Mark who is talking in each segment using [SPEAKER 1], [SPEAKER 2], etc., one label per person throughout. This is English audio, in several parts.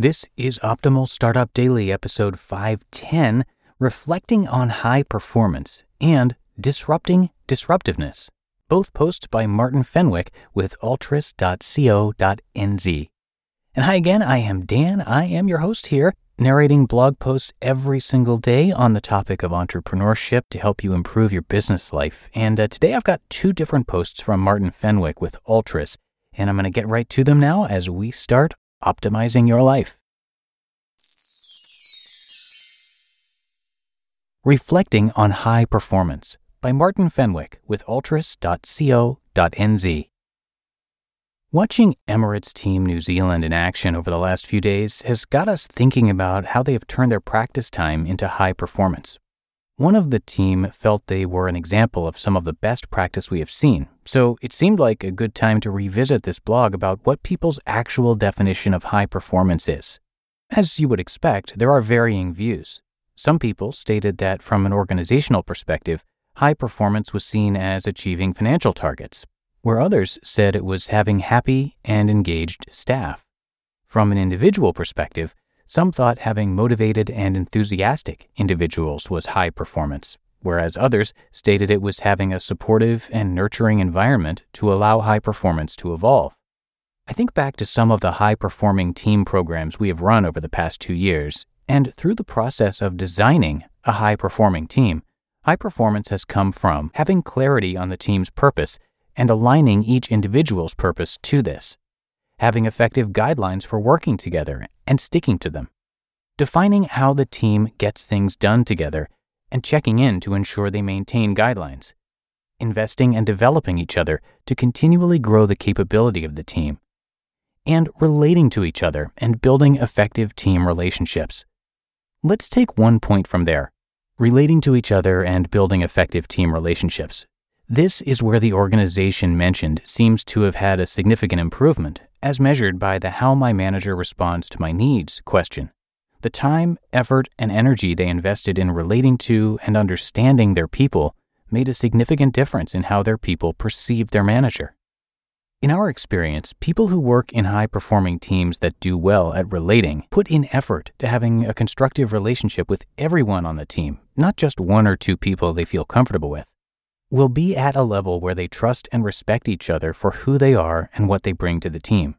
[SPEAKER 1] This is Optimal Startup Daily, episode 510, reflecting on high performance and disrupting disruptiveness. Both posts by Martin Fenwick with altruis.co.nz. And hi again, I am Dan. I am your host here, narrating blog posts every single day on the topic of entrepreneurship to help you improve your business life. And uh, today I've got two different posts from Martin Fenwick with Altruis, and I'm going to get right to them now as we start optimizing your life. Reflecting on High Performance by Martin Fenwick with altruis.co.nz. Watching Emirates Team New Zealand in action over the last few days has got us thinking about how they have turned their practice time into high performance. One of the team felt they were an example of some of the best practice we have seen, so it seemed like a good time to revisit this blog about what people's actual definition of high performance is. As you would expect, there are varying views. Some people stated that from an organizational perspective, high performance was seen as achieving financial targets, where others said it was having happy and engaged staff. From an individual perspective, some thought having motivated and enthusiastic individuals was high performance, whereas others stated it was having a supportive and nurturing environment to allow high performance to evolve. I think back to some of the high performing team programs we have run over the past two years, and through the process of designing a high performing team, high performance has come from having clarity on the team's purpose and aligning each individual's purpose to this, having effective guidelines for working together and sticking to them, defining how the team gets things done together and checking in to ensure they maintain guidelines, investing and developing each other to continually grow the capability of the team, and relating to each other and building effective team relationships. Let's take one point from there relating to each other and building effective team relationships. This is where the organization mentioned seems to have had a significant improvement, as measured by the How My Manager Responds to My Needs question. The time, effort, and energy they invested in relating to and understanding their people made a significant difference in how their people perceived their manager. In our experience, people who work in high performing teams that do well at relating put in effort to having a constructive relationship with everyone on the team, not just one or two people they feel comfortable with. Will be at a level where they trust and respect each other for who they are and what they bring to the team.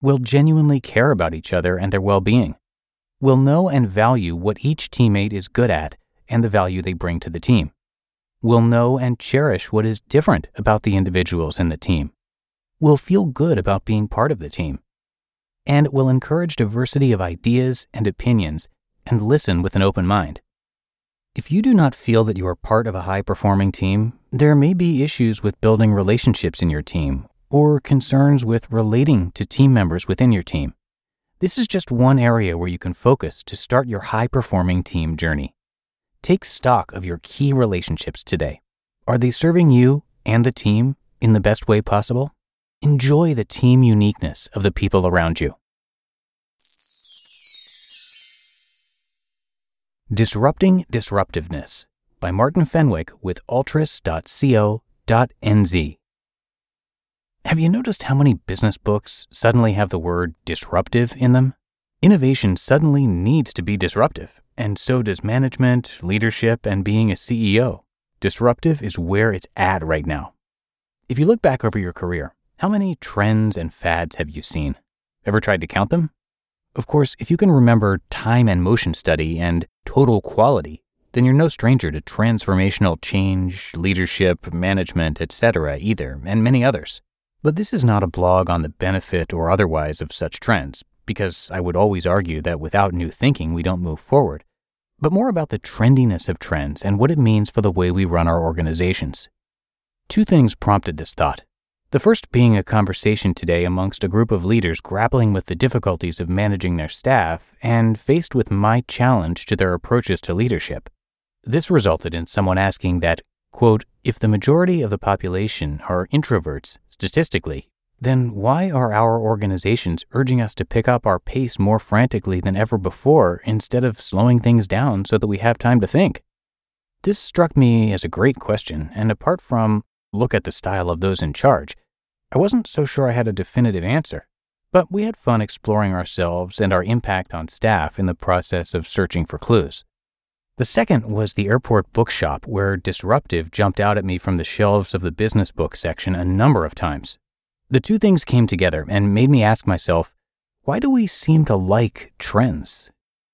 [SPEAKER 1] Will genuinely care about each other and their well being. Will know and value what each teammate is good at and the value they bring to the team. Will know and cherish what is different about the individuals in the team will feel good about being part of the team, and will encourage diversity of ideas and opinions and listen with an open mind. If you do not feel that you are part of a high performing team, there may be issues with building relationships in your team or concerns with relating to team members within your team. This is just one area where you can focus to start your high performing team journey. Take stock of your key relationships today. Are they serving you and the team in the best way possible? Enjoy the team uniqueness of the people around you. Disrupting Disruptiveness by Martin Fenwick with altruis.co.nz. Have you noticed how many business books suddenly have the word disruptive in them? Innovation suddenly needs to be disruptive, and so does management, leadership, and being a CEO. Disruptive is where it's at right now. If you look back over your career, how many trends and fads have you seen? Ever tried to count them? Of course, if you can remember time and motion study and total quality, then you're no stranger to transformational change, leadership, management, etc., either, and many others. But this is not a blog on the benefit or otherwise of such trends, because I would always argue that without new thinking, we don't move forward, but more about the trendiness of trends and what it means for the way we run our organizations. Two things prompted this thought. The first being a conversation today amongst a group of leaders grappling with the difficulties of managing their staff and faced with my challenge to their approaches to leadership. This resulted in someone asking that, quote, if the majority of the population are introverts, statistically, then why are our organizations urging us to pick up our pace more frantically than ever before instead of slowing things down so that we have time to think? This struck me as a great question, and apart from look at the style of those in charge, I wasn't so sure I had a definitive answer. But we had fun exploring ourselves and our impact on staff in the process of searching for clues. The second was the airport bookshop, where Disruptive jumped out at me from the shelves of the business book section a number of times. The two things came together and made me ask myself, why do we seem to like trends?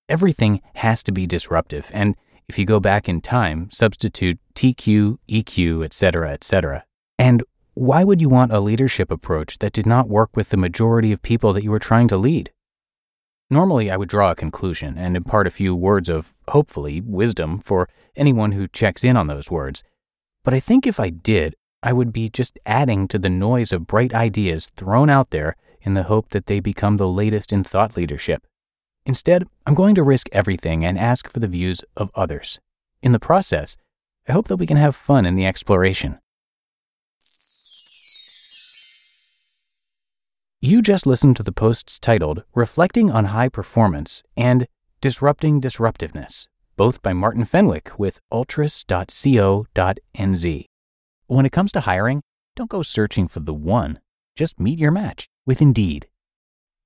[SPEAKER 1] Everything has to be disruptive, and if you go back in time, substitute TQ, EQ, etc., etc. And why would you want a leadership approach that did not work with the majority of people that you were trying to lead? Normally, I would draw a conclusion and impart a few words of, hopefully, wisdom for anyone who checks in on those words. But I think if I did, I would be just adding to the noise of bright ideas thrown out there in the hope that they become the latest in thought leadership. Instead, I'm going to risk everything and ask for the views of others. In the process, I hope that we can have fun in the exploration. You just listened to the posts titled Reflecting on High Performance and Disrupting Disruptiveness, both by Martin Fenwick with altruis.co.nz. When it comes to hiring, don't go searching for the one, just meet your match with Indeed.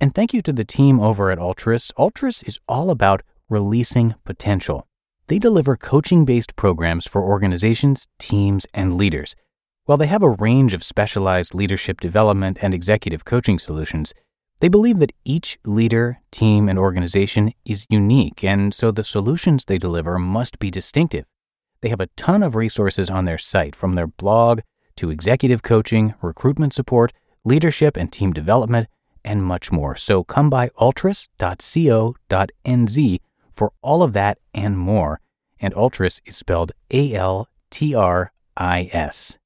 [SPEAKER 1] And thank you to the team over at Altruis. Altruis is all about releasing potential. They deliver coaching based programs for organizations, teams, and leaders. While they have a range of specialized leadership development and executive coaching solutions, they believe that each leader, team, and organization is unique, and so the solutions they deliver must be distinctive. They have a ton of resources on their site, from their blog to executive coaching, recruitment support, leadership and team development, and much more. So come by altruis.co.nz for all of that and more. And Altruis is spelled A L T R I S.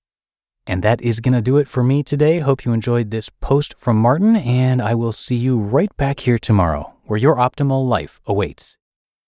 [SPEAKER 1] And that is going to do it for me today. Hope you enjoyed this post from Martin, and I will see you right back here tomorrow, where your optimal life awaits.